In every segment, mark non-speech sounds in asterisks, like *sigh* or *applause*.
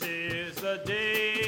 This is the day,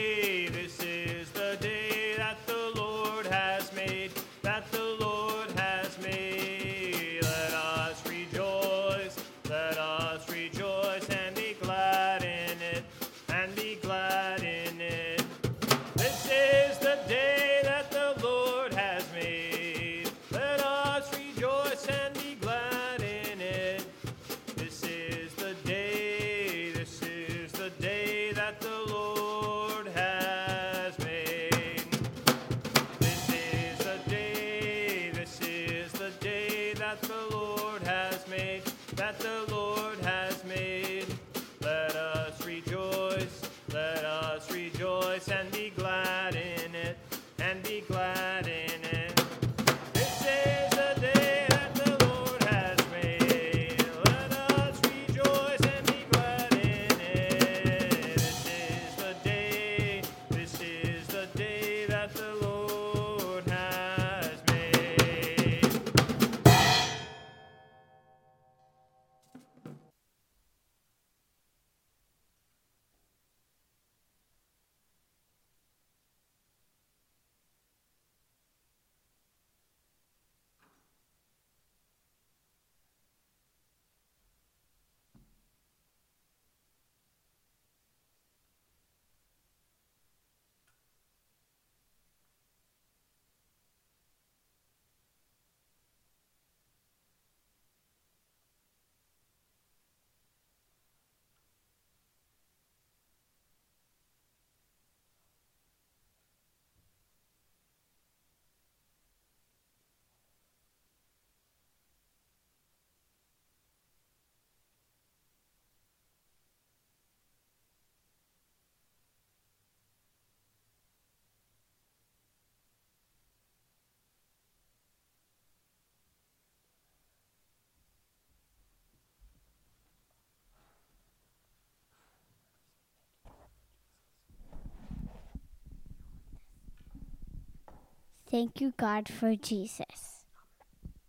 Thank you, God, for Jesus.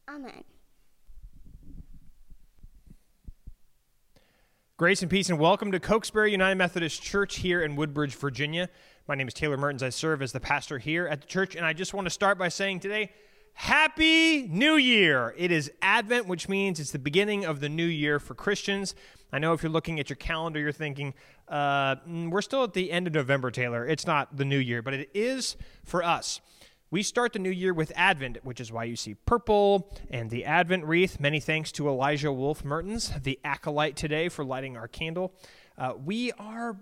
Amen. Grace and peace, and welcome to Cokesbury United Methodist Church here in Woodbridge, Virginia. My name is Taylor Mertens. I serve as the pastor here at the church, and I just want to start by saying today, Happy New Year! It is Advent, which means it's the beginning of the new year for Christians. I know if you're looking at your calendar, you're thinking, uh, mm, we're still at the end of November, Taylor. It's not the new year, but it is for us. We start the new year with Advent, which is why you see purple and the Advent wreath. Many thanks to Elijah Wolf Mertens, the acolyte today, for lighting our candle. Uh, we are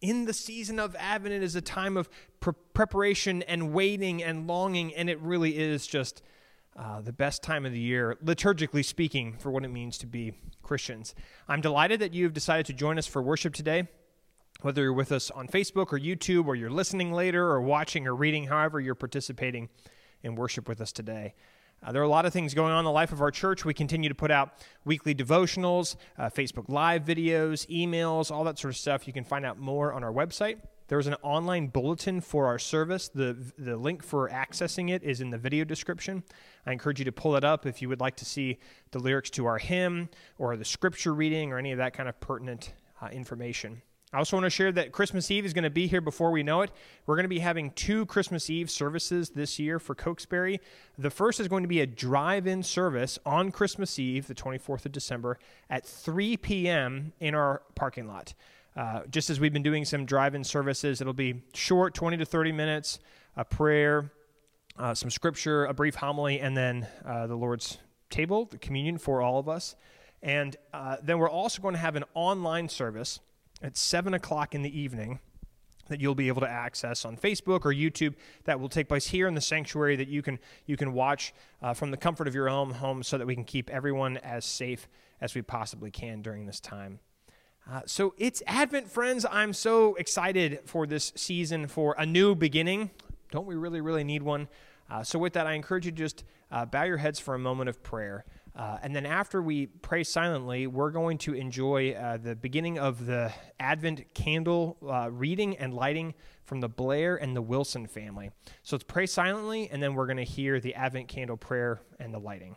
in the season of Advent. It is a time of pre- preparation and waiting and longing, and it really is just uh, the best time of the year, liturgically speaking, for what it means to be Christians. I'm delighted that you've decided to join us for worship today whether you're with us on Facebook or YouTube, or you're listening later, or watching or reading, however you're participating in worship with us today. Uh, there are a lot of things going on in the life of our church. We continue to put out weekly devotionals, uh, Facebook Live videos, emails, all that sort of stuff. You can find out more on our website. There's an online bulletin for our service. The, the link for accessing it is in the video description. I encourage you to pull it up if you would like to see the lyrics to our hymn or the scripture reading or any of that kind of pertinent uh, information. I also want to share that Christmas Eve is going to be here before we know it. We're going to be having two Christmas Eve services this year for Cokesbury. The first is going to be a drive in service on Christmas Eve, the 24th of December, at 3 p.m. in our parking lot. Uh, just as we've been doing some drive in services, it'll be short, 20 to 30 minutes, a prayer, uh, some scripture, a brief homily, and then uh, the Lord's table, the communion for all of us. And uh, then we're also going to have an online service at 7 o'clock in the evening that you'll be able to access on Facebook or YouTube that will take place here in the sanctuary that you can you can watch uh, from the comfort of your own home so that we can keep everyone as safe as we possibly can during this time. Uh, so it's Advent, friends. I'm so excited for this season for a new beginning. Don't we really, really need one? Uh, so, with that, I encourage you to just uh, bow your heads for a moment of prayer. Uh, and then, after we pray silently, we're going to enjoy uh, the beginning of the Advent candle uh, reading and lighting from the Blair and the Wilson family. So, let's pray silently, and then we're going to hear the Advent candle prayer and the lighting.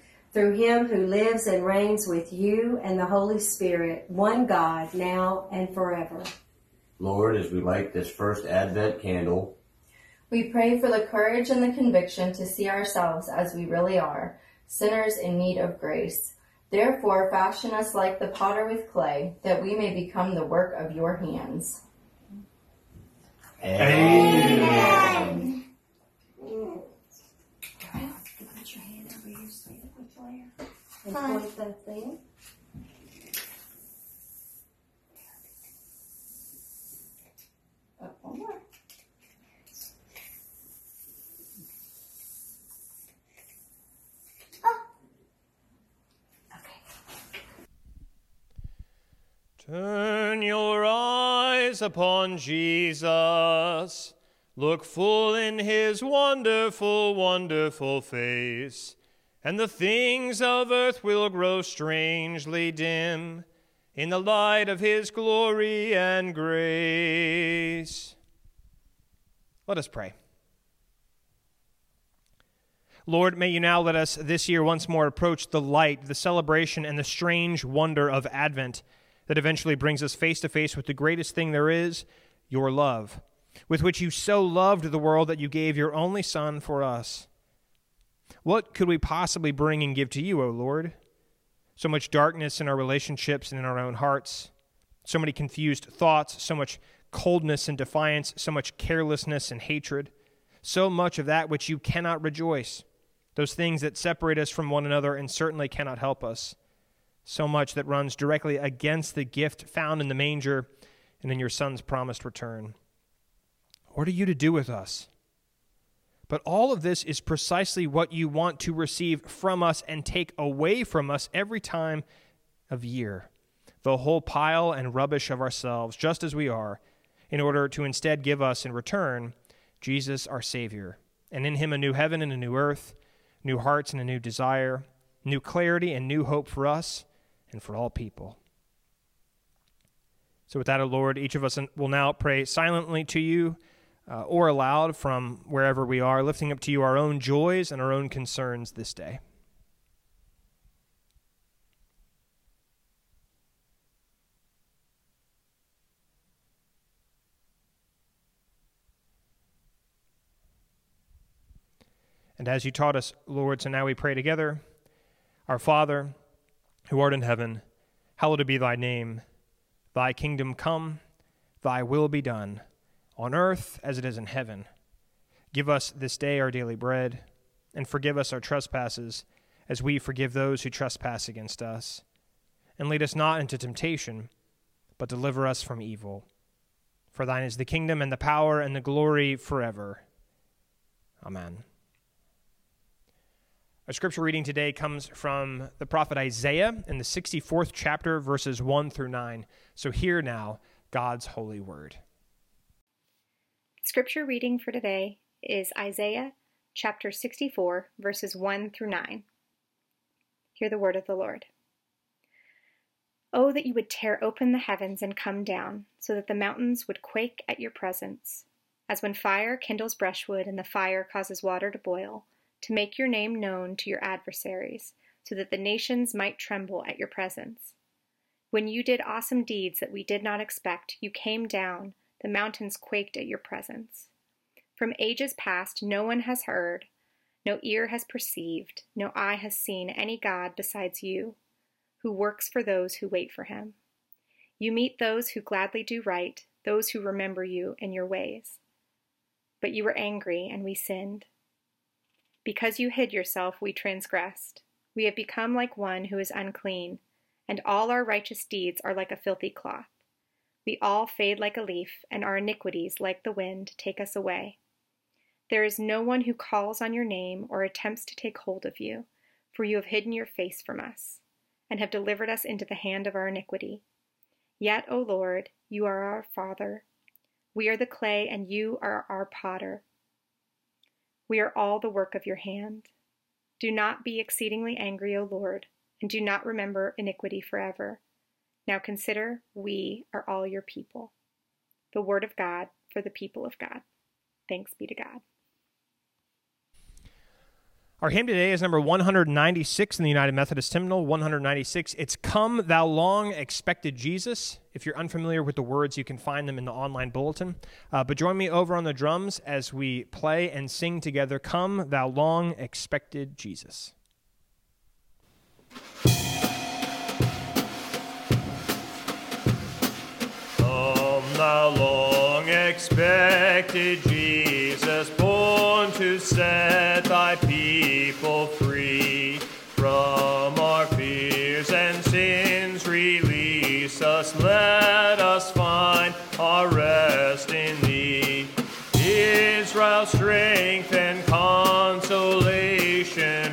through him who lives and reigns with you and the Holy Spirit, one God, now and forever. Lord, as we light this first Advent candle, we pray for the courage and the conviction to see ourselves as we really are, sinners in need of grace. Therefore, fashion us like the potter with clay, that we may become the work of your hands. Amen. Amen. And point that thing. Up one more. Ah. Turn your eyes upon Jesus. Look full in his wonderful, wonderful face, and the things of earth will grow strangely dim in the light of his glory and grace. Let us pray. Lord, may you now let us this year once more approach the light, the celebration, and the strange wonder of Advent that eventually brings us face to face with the greatest thing there is your love, with which you so loved the world that you gave your only Son for us. What could we possibly bring and give to you, O Lord? So much darkness in our relationships and in our own hearts, so many confused thoughts, so much coldness and defiance, so much carelessness and hatred, so much of that which you cannot rejoice, those things that separate us from one another and certainly cannot help us so much that runs directly against the gift found in the manger and in your Son's promised return. What are you to do with us? But all of this is precisely what you want to receive from us and take away from us every time of year the whole pile and rubbish of ourselves, just as we are, in order to instead give us in return Jesus our Savior, and in Him a new heaven and a new earth, new hearts and a new desire, new clarity and new hope for us and for all people. So, with that, O Lord, each of us will now pray silently to you uh, or aloud from wherever we are, lifting up to you our own joys and our own concerns this day. And as you taught us, Lord, so now we pray together Our Father, who art in heaven, hallowed be thy name. Thy kingdom come, thy will be done, on earth as it is in heaven. Give us this day our daily bread, and forgive us our trespasses, as we forgive those who trespass against us. And lead us not into temptation, but deliver us from evil. For thine is the kingdom, and the power, and the glory forever. Amen. Our scripture reading today comes from the prophet Isaiah in the 64th chapter, verses 1 through 9. So, hear now God's holy word. Scripture reading for today is Isaiah chapter 64, verses 1 through 9. Hear the word of the Lord. Oh, that you would tear open the heavens and come down, so that the mountains would quake at your presence. As when fire kindles brushwood and the fire causes water to boil to make your name known to your adversaries, so that the nations might tremble at your presence. When you did awesome deeds that we did not expect, you came down, the mountains quaked at your presence. From ages past, no one has heard, no ear has perceived, no eye has seen any God besides you, who works for those who wait for him. You meet those who gladly do right, those who remember you and your ways. But you were angry, and we sinned. Because you hid yourself, we transgressed. We have become like one who is unclean, and all our righteous deeds are like a filthy cloth. We all fade like a leaf, and our iniquities, like the wind, take us away. There is no one who calls on your name or attempts to take hold of you, for you have hidden your face from us. and have delivered us into the hand of our iniquity. Yet, O Lord, you are our Father. We are the clay, and you are our potter. We are all the work of your hand. Do not be exceedingly angry, O Lord, and do not remember iniquity forever. Now consider, we are all your people. The word of God for the people of God. Thanks be to God. Our hymn today is number 196 in the United Methodist Hymnal, 196. It's Come Thou Long Expected Jesus. If you're unfamiliar with the words, you can find them in the online bulletin. Uh, but join me over on the drums as we play and sing together Come Thou Long Expected Jesus. Thou Long Expected Jesus, born to set Thy people free from our fears and sins. Release us, let us find our rest in Thee. Israel's strength and consolation,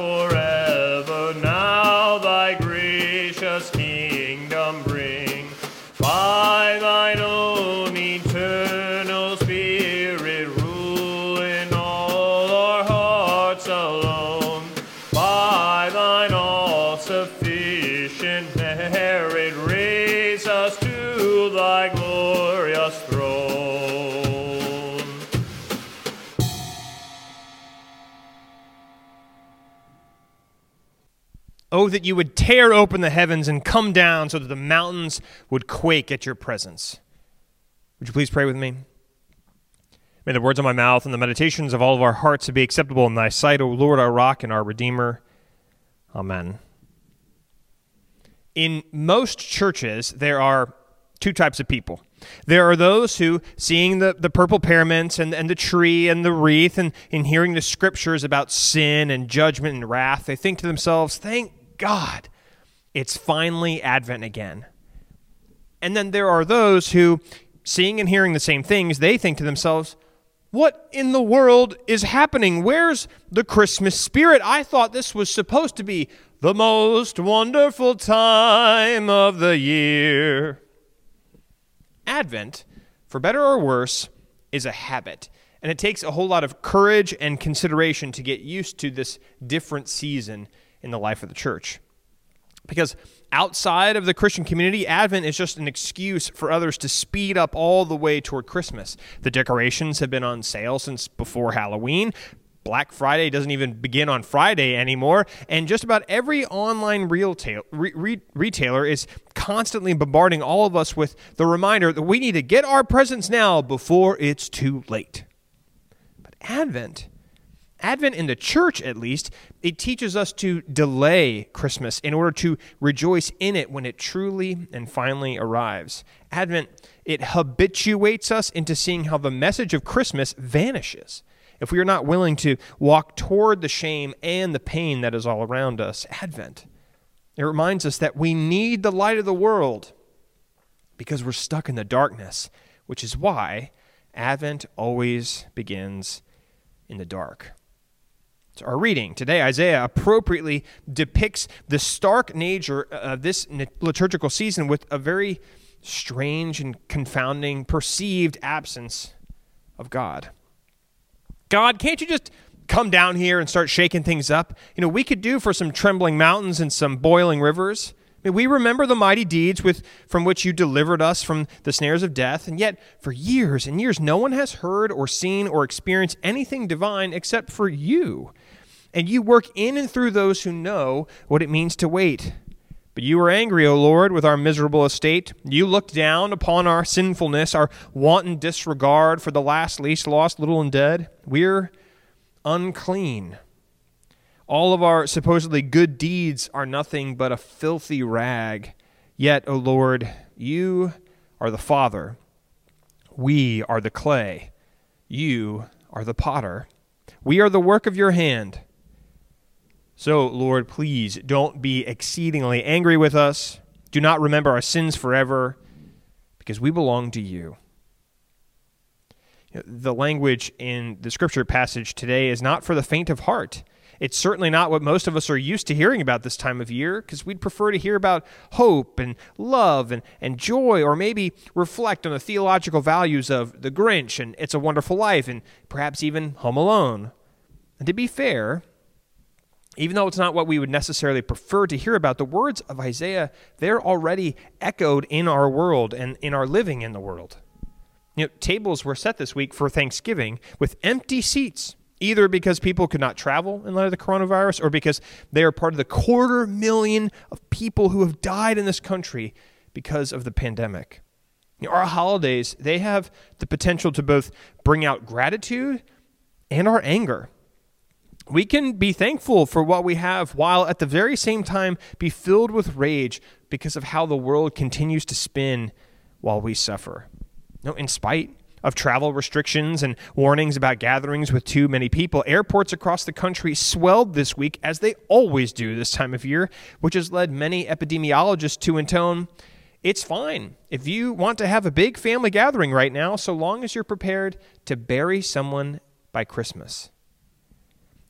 forever. That you would tear open the heavens and come down so that the mountains would quake at your presence. Would you please pray with me? May the words of my mouth and the meditations of all of our hearts be acceptable in thy sight, O Lord, our rock and our redeemer. Amen. In most churches, there are two types of people. There are those who, seeing the, the purple pyramids and, and the tree and the wreath and, and hearing the scriptures about sin and judgment and wrath, they think to themselves, thank God, it's finally Advent again. And then there are those who, seeing and hearing the same things, they think to themselves, what in the world is happening? Where's the Christmas spirit? I thought this was supposed to be the most wonderful time of the year. Advent, for better or worse, is a habit, and it takes a whole lot of courage and consideration to get used to this different season in the life of the church. Because outside of the Christian community, Advent is just an excuse for others to speed up all the way toward Christmas. The decorations have been on sale since before Halloween. Black Friday doesn't even begin on Friday anymore, and just about every online retail, re, re, retailer is constantly bombarding all of us with the reminder that we need to get our presents now before it's too late. But Advent, Advent in the church at least, it teaches us to delay Christmas in order to rejoice in it when it truly and finally arrives. Advent, it habituates us into seeing how the message of Christmas vanishes if we are not willing to walk toward the shame and the pain that is all around us. Advent, it reminds us that we need the light of the world because we're stuck in the darkness, which is why Advent always begins in the dark. Our reading today, Isaiah appropriately depicts the stark nature uh, of this liturgical season with a very strange and confounding perceived absence of God. God, can't you just come down here and start shaking things up? You know, we could do for some trembling mountains and some boiling rivers. I mean, we remember the mighty deeds with, from which you delivered us from the snares of death, and yet for years and years no one has heard or seen or experienced anything divine except for you. And you work in and through those who know what it means to wait. But you were angry, O Lord, with our miserable estate. You looked down upon our sinfulness, our wanton disregard for the last, least, lost, little, and dead. We're unclean. All of our supposedly good deeds are nothing but a filthy rag. Yet, O Lord, you are the Father. We are the clay. You are the potter. We are the work of your hand. So, Lord, please don't be exceedingly angry with us. Do not remember our sins forever, because we belong to you. The language in the scripture passage today is not for the faint of heart. It's certainly not what most of us are used to hearing about this time of year, because we'd prefer to hear about hope and love and, and joy, or maybe reflect on the theological values of The Grinch and It's a Wonderful Life, and perhaps even Home Alone. And to be fair, even though it's not what we would necessarily prefer to hear about, the words of Isaiah, they're already echoed in our world and in our living in the world. You know, tables were set this week for Thanksgiving with empty seats, either because people could not travel in light of the coronavirus or because they are part of the quarter million of people who have died in this country because of the pandemic. You know, our holidays, they have the potential to both bring out gratitude and our anger we can be thankful for what we have while at the very same time be filled with rage because of how the world continues to spin while we suffer. No, in spite of travel restrictions and warnings about gatherings with too many people, airports across the country swelled this week as they always do this time of year, which has led many epidemiologists to intone it's fine if you want to have a big family gathering right now, so long as you're prepared to bury someone by Christmas.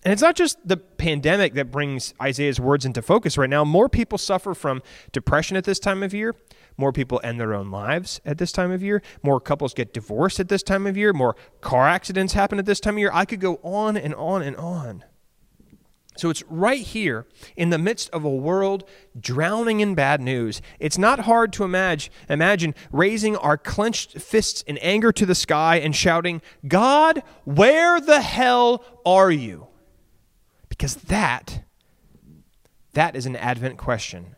And it's not just the pandemic that brings Isaiah's words into focus right now. More people suffer from depression at this time of year. More people end their own lives at this time of year. More couples get divorced at this time of year. More car accidents happen at this time of year. I could go on and on and on. So it's right here in the midst of a world drowning in bad news. It's not hard to imagine, imagine raising our clenched fists in anger to the sky and shouting, God, where the hell are you? Because that, that is an Advent question.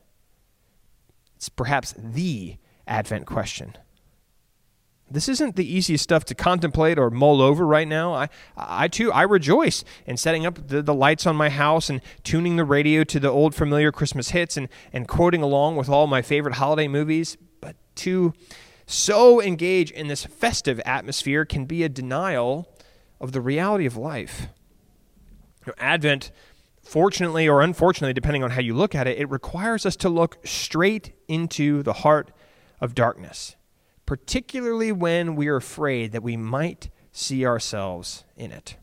It's perhaps the Advent question. This isn't the easiest stuff to contemplate or mull over right now. I, I too, I rejoice in setting up the, the lights on my house and tuning the radio to the old familiar Christmas hits and, and quoting along with all my favorite holiday movies. But to so engage in this festive atmosphere can be a denial of the reality of life. Advent, fortunately or unfortunately, depending on how you look at it, it requires us to look straight into the heart of darkness, particularly when we are afraid that we might see ourselves in it.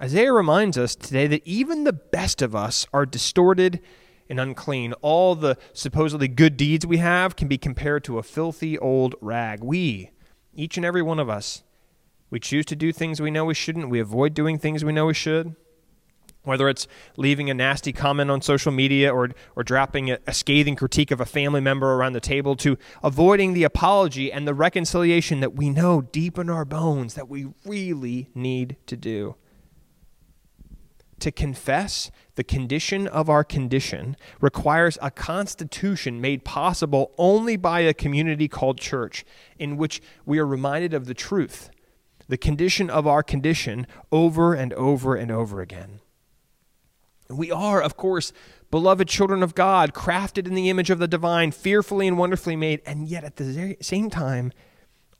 Isaiah reminds us today that even the best of us are distorted and unclean. All the supposedly good deeds we have can be compared to a filthy old rag. We, each and every one of us, we choose to do things we know we shouldn't. We avoid doing things we know we should. Whether it's leaving a nasty comment on social media or, or dropping a, a scathing critique of a family member around the table to avoiding the apology and the reconciliation that we know deep in our bones that we really need to do to confess the condition of our condition requires a constitution made possible only by a community called church, in which we are reminded of the truth the condition of our condition over and over and over again. We are, of course, beloved children of God, crafted in the image of the divine, fearfully and wonderfully made, and yet at the same time,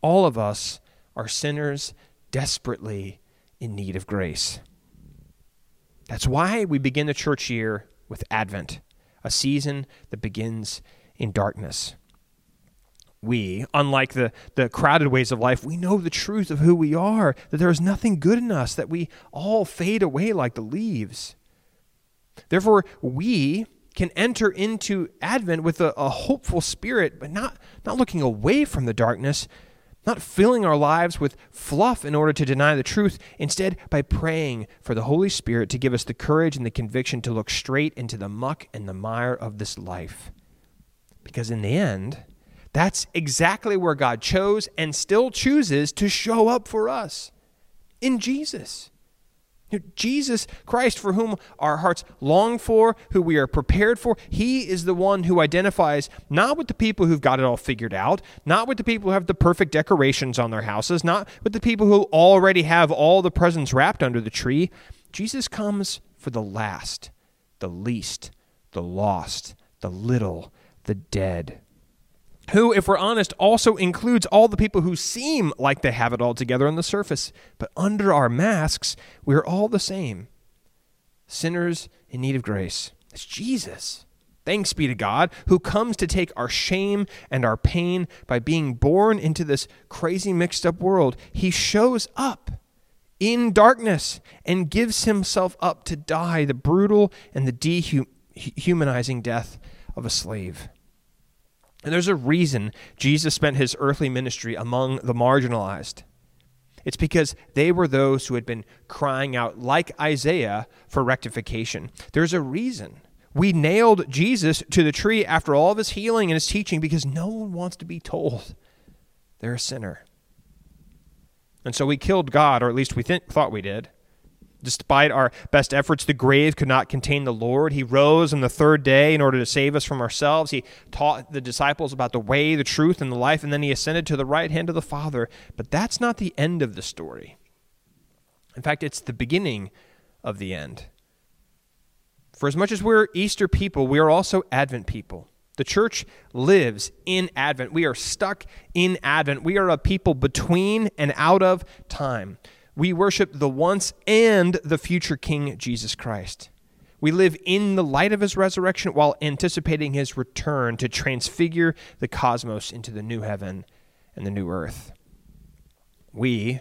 all of us are sinners desperately in need of grace. That's why we begin the church year with Advent, a season that begins in darkness we, unlike the, the crowded ways of life, we know the truth of who we are, that there is nothing good in us, that we all fade away like the leaves. Therefore, we can enter into Advent with a, a hopeful spirit, but not, not looking away from the darkness, not filling our lives with fluff in order to deny the truth, instead, by praying for the Holy Spirit to give us the courage and the conviction to look straight into the muck and the mire of this life. Because in the end, that's exactly where God chose and still chooses to show up for us in Jesus. Jesus Christ, for whom our hearts long for, who we are prepared for, he is the one who identifies not with the people who've got it all figured out, not with the people who have the perfect decorations on their houses, not with the people who already have all the presents wrapped under the tree. Jesus comes for the last, the least, the lost, the little, the dead. Who, if we're honest, also includes all the people who seem like they have it all together on the surface, but under our masks, we're all the same sinners in need of grace. It's Jesus. Thanks be to God, who comes to take our shame and our pain by being born into this crazy mixed up world. He shows up in darkness and gives himself up to die the brutal and the dehumanizing death of a slave. And there's a reason Jesus spent his earthly ministry among the marginalized. It's because they were those who had been crying out, like Isaiah, for rectification. There's a reason. We nailed Jesus to the tree after all of his healing and his teaching because no one wants to be told they're a sinner. And so we killed God, or at least we th- thought we did. Despite our best efforts, the grave could not contain the Lord. He rose on the third day in order to save us from ourselves. He taught the disciples about the way, the truth, and the life, and then he ascended to the right hand of the Father. But that's not the end of the story. In fact, it's the beginning of the end. For as much as we're Easter people, we are also Advent people. The church lives in Advent. We are stuck in Advent. We are a people between and out of time. We worship the once and the future King Jesus Christ. We live in the light of his resurrection while anticipating his return to transfigure the cosmos into the new heaven and the new earth. We,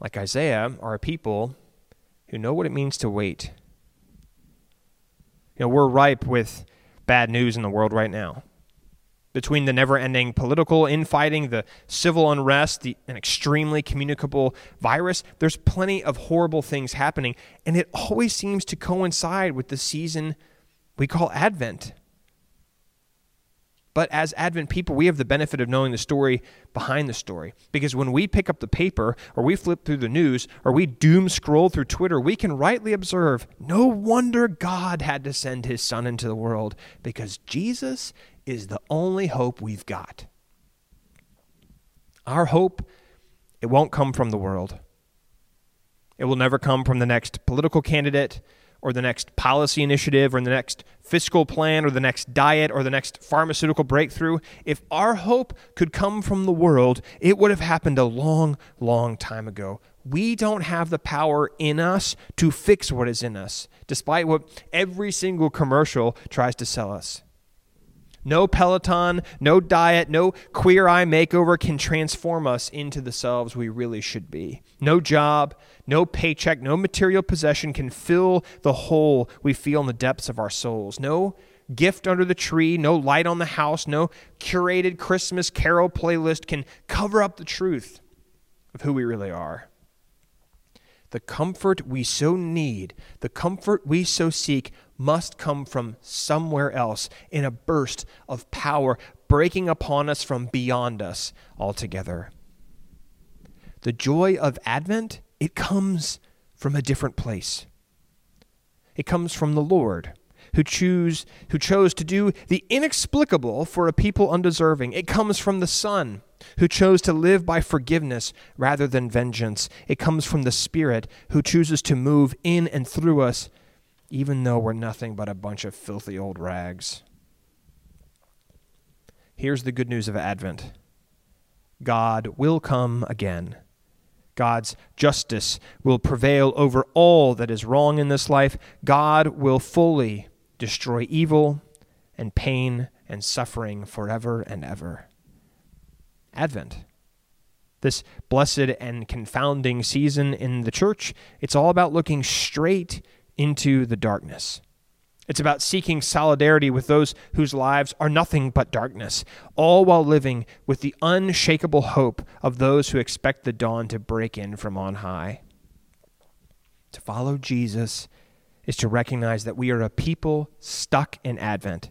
like Isaiah, are a people who know what it means to wait. You know, we're ripe with bad news in the world right now between the never ending political infighting, the civil unrest, the, an extremely communicable virus, there's plenty of horrible things happening. And it always seems to coincide with the season we call Advent. But as Advent people, we have the benefit of knowing the story behind the story. Because when we pick up the paper, or we flip through the news, or we doom scroll through Twitter, we can rightly observe no wonder God had to send his son into the world, because Jesus is the only hope we've got. Our hope, it won't come from the world. It will never come from the next political candidate or the next policy initiative or the next fiscal plan or the next diet or the next pharmaceutical breakthrough. If our hope could come from the world, it would have happened a long, long time ago. We don't have the power in us to fix what is in us, despite what every single commercial tries to sell us. No Peloton, no diet, no queer eye makeover can transform us into the selves we really should be. No job, no paycheck, no material possession can fill the hole we feel in the depths of our souls. No gift under the tree, no light on the house, no curated Christmas carol playlist can cover up the truth of who we really are. The comfort we so need, the comfort we so seek, must come from somewhere else in a burst of power breaking upon us from beyond us altogether. The joy of Advent, it comes from a different place. It comes from the Lord who choose who chose to do the inexplicable for a people undeserving. It comes from the Son who chose to live by forgiveness rather than vengeance. It comes from the Spirit who chooses to move in and through us even though we're nothing but a bunch of filthy old rags. Here's the good news of Advent God will come again. God's justice will prevail over all that is wrong in this life. God will fully destroy evil and pain and suffering forever and ever. Advent. This blessed and confounding season in the church, it's all about looking straight into the darkness. It's about seeking solidarity with those whose lives are nothing but darkness, all while living with the unshakable hope of those who expect the dawn to break in from on high. To follow Jesus is to recognize that we are a people stuck in Advent,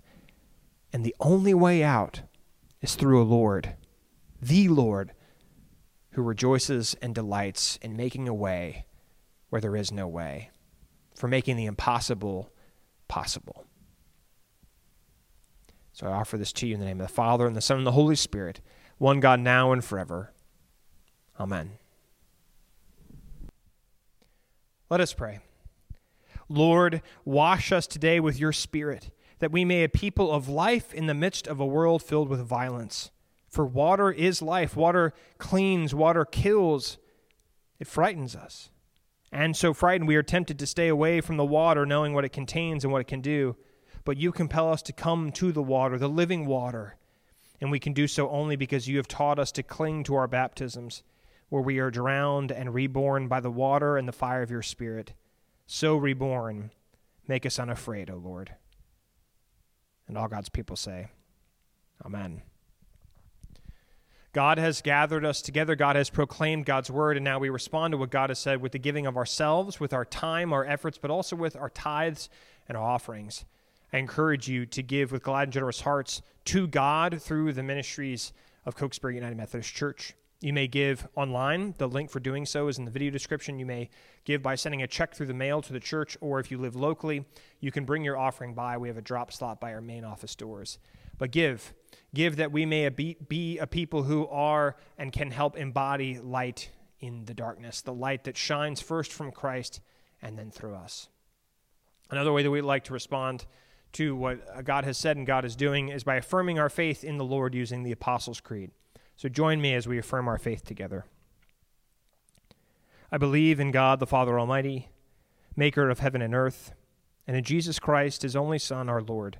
and the only way out is through a Lord, the Lord, who rejoices and delights in making a way where there is no way for making the impossible possible. So I offer this to you in the name of the Father, and the Son, and the Holy Spirit, one God now and forever. Amen. Let us pray. Lord, wash us today with your Spirit. that we may a people of life in the midst of a world filled with violence. For water is life. Water cleans, water kills. It frightens us. And so frightened, we are tempted to stay away from the water, knowing what it contains and what it can do. But you compel us to come to the water, the living water. And we can do so only because you have taught us to cling to our baptisms, where we are drowned and reborn by the water and the fire of your Spirit. So reborn, make us unafraid, O Lord. And all God's people say, Amen. God has gathered us together. God has proclaimed God's word, and now we respond to what God has said with the giving of ourselves, with our time, our efforts, but also with our tithes and our offerings. I encourage you to give with glad and generous hearts to God through the ministries of Cokesbury United Methodist Church. You may give online. The link for doing so is in the video description. You may give by sending a check through the mail to the church, or if you live locally, you can bring your offering by. We have a drop slot by our main office doors. But give. Give that we may be a people who are and can help embody light in the darkness, the light that shines first from Christ and then through us. Another way that we like to respond to what God has said and God is doing is by affirming our faith in the Lord using the Apostles' Creed. So join me as we affirm our faith together. I believe in God the Father Almighty, maker of heaven and earth, and in Jesus Christ, his only Son, our Lord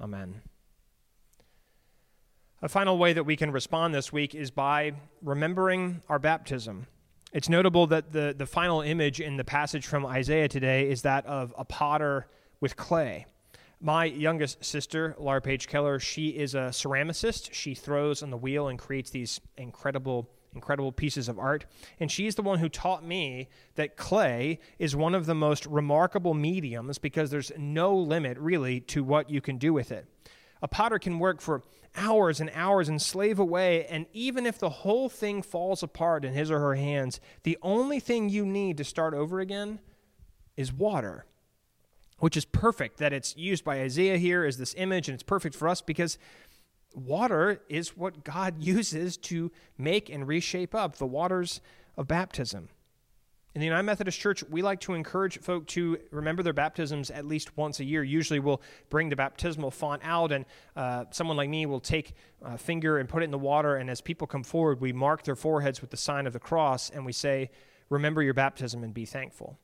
Amen. A final way that we can respond this week is by remembering our baptism. It's notable that the, the final image in the passage from Isaiah today is that of a potter with clay. My youngest sister, Laura Page Keller, she is a ceramicist. She throws on the wheel and creates these incredible incredible pieces of art. And she's the one who taught me that clay is one of the most remarkable mediums because there's no limit really to what you can do with it. A potter can work for hours and hours and slave away, and even if the whole thing falls apart in his or her hands, the only thing you need to start over again is water. Which is perfect that it's used by Isaiah here as this image, and it's perfect for us because water is what God *laughs* uses to make and reshape up the waters of baptism. In the United Methodist Church, we like to encourage folk to remember their baptisms at least once a year. Usually, we'll bring the baptismal font out, and uh, someone like me will take a finger and put it in the water. And as people come forward, we mark their foreheads with the sign of the cross, and we say, Remember your baptism and be thankful.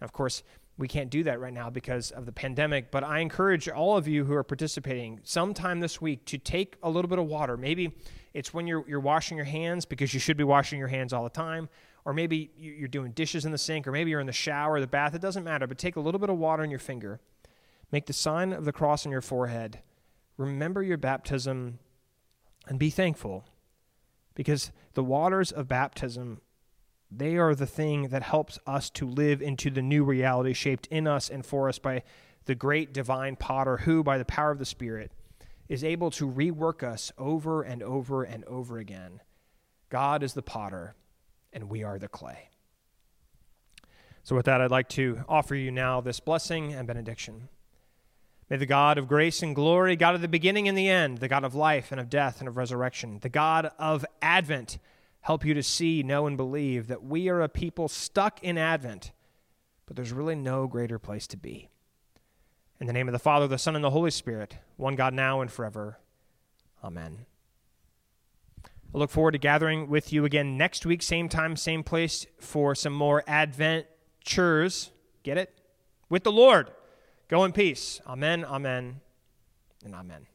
Now, of course, we can't do that right now because of the pandemic, but I encourage all of you who are participating sometime this week to take a little bit of water. Maybe it's when you're, you're washing your hands because you should be washing your hands all the time, or maybe you're doing dishes in the sink, or maybe you're in the shower the bath. It doesn't matter, but take a little bit of water in your finger. Make the sign of the cross on your forehead. Remember your baptism and be thankful because the waters of baptism they are the thing that helps us to live into the new reality shaped in us and for us by the great divine potter who, by the power of the Spirit, is able to rework us over and over and over again. God is the potter, and we are the clay. So, with that, I'd like to offer you now this blessing and benediction. May the God of grace and glory, God of the beginning and the end, the God of life and of death and of resurrection, the God of Advent, help you to see, know, and believe that we are a people stuck in Advent, but there's really no greater place to be. In the name of the Father, the Son, and the Holy Spirit, one God now and forever. Amen. I look forward to gathering with you again next week, same time, same place, for some more adventures. Get it? With the Lord. Go in peace. Amen, amen, and amen.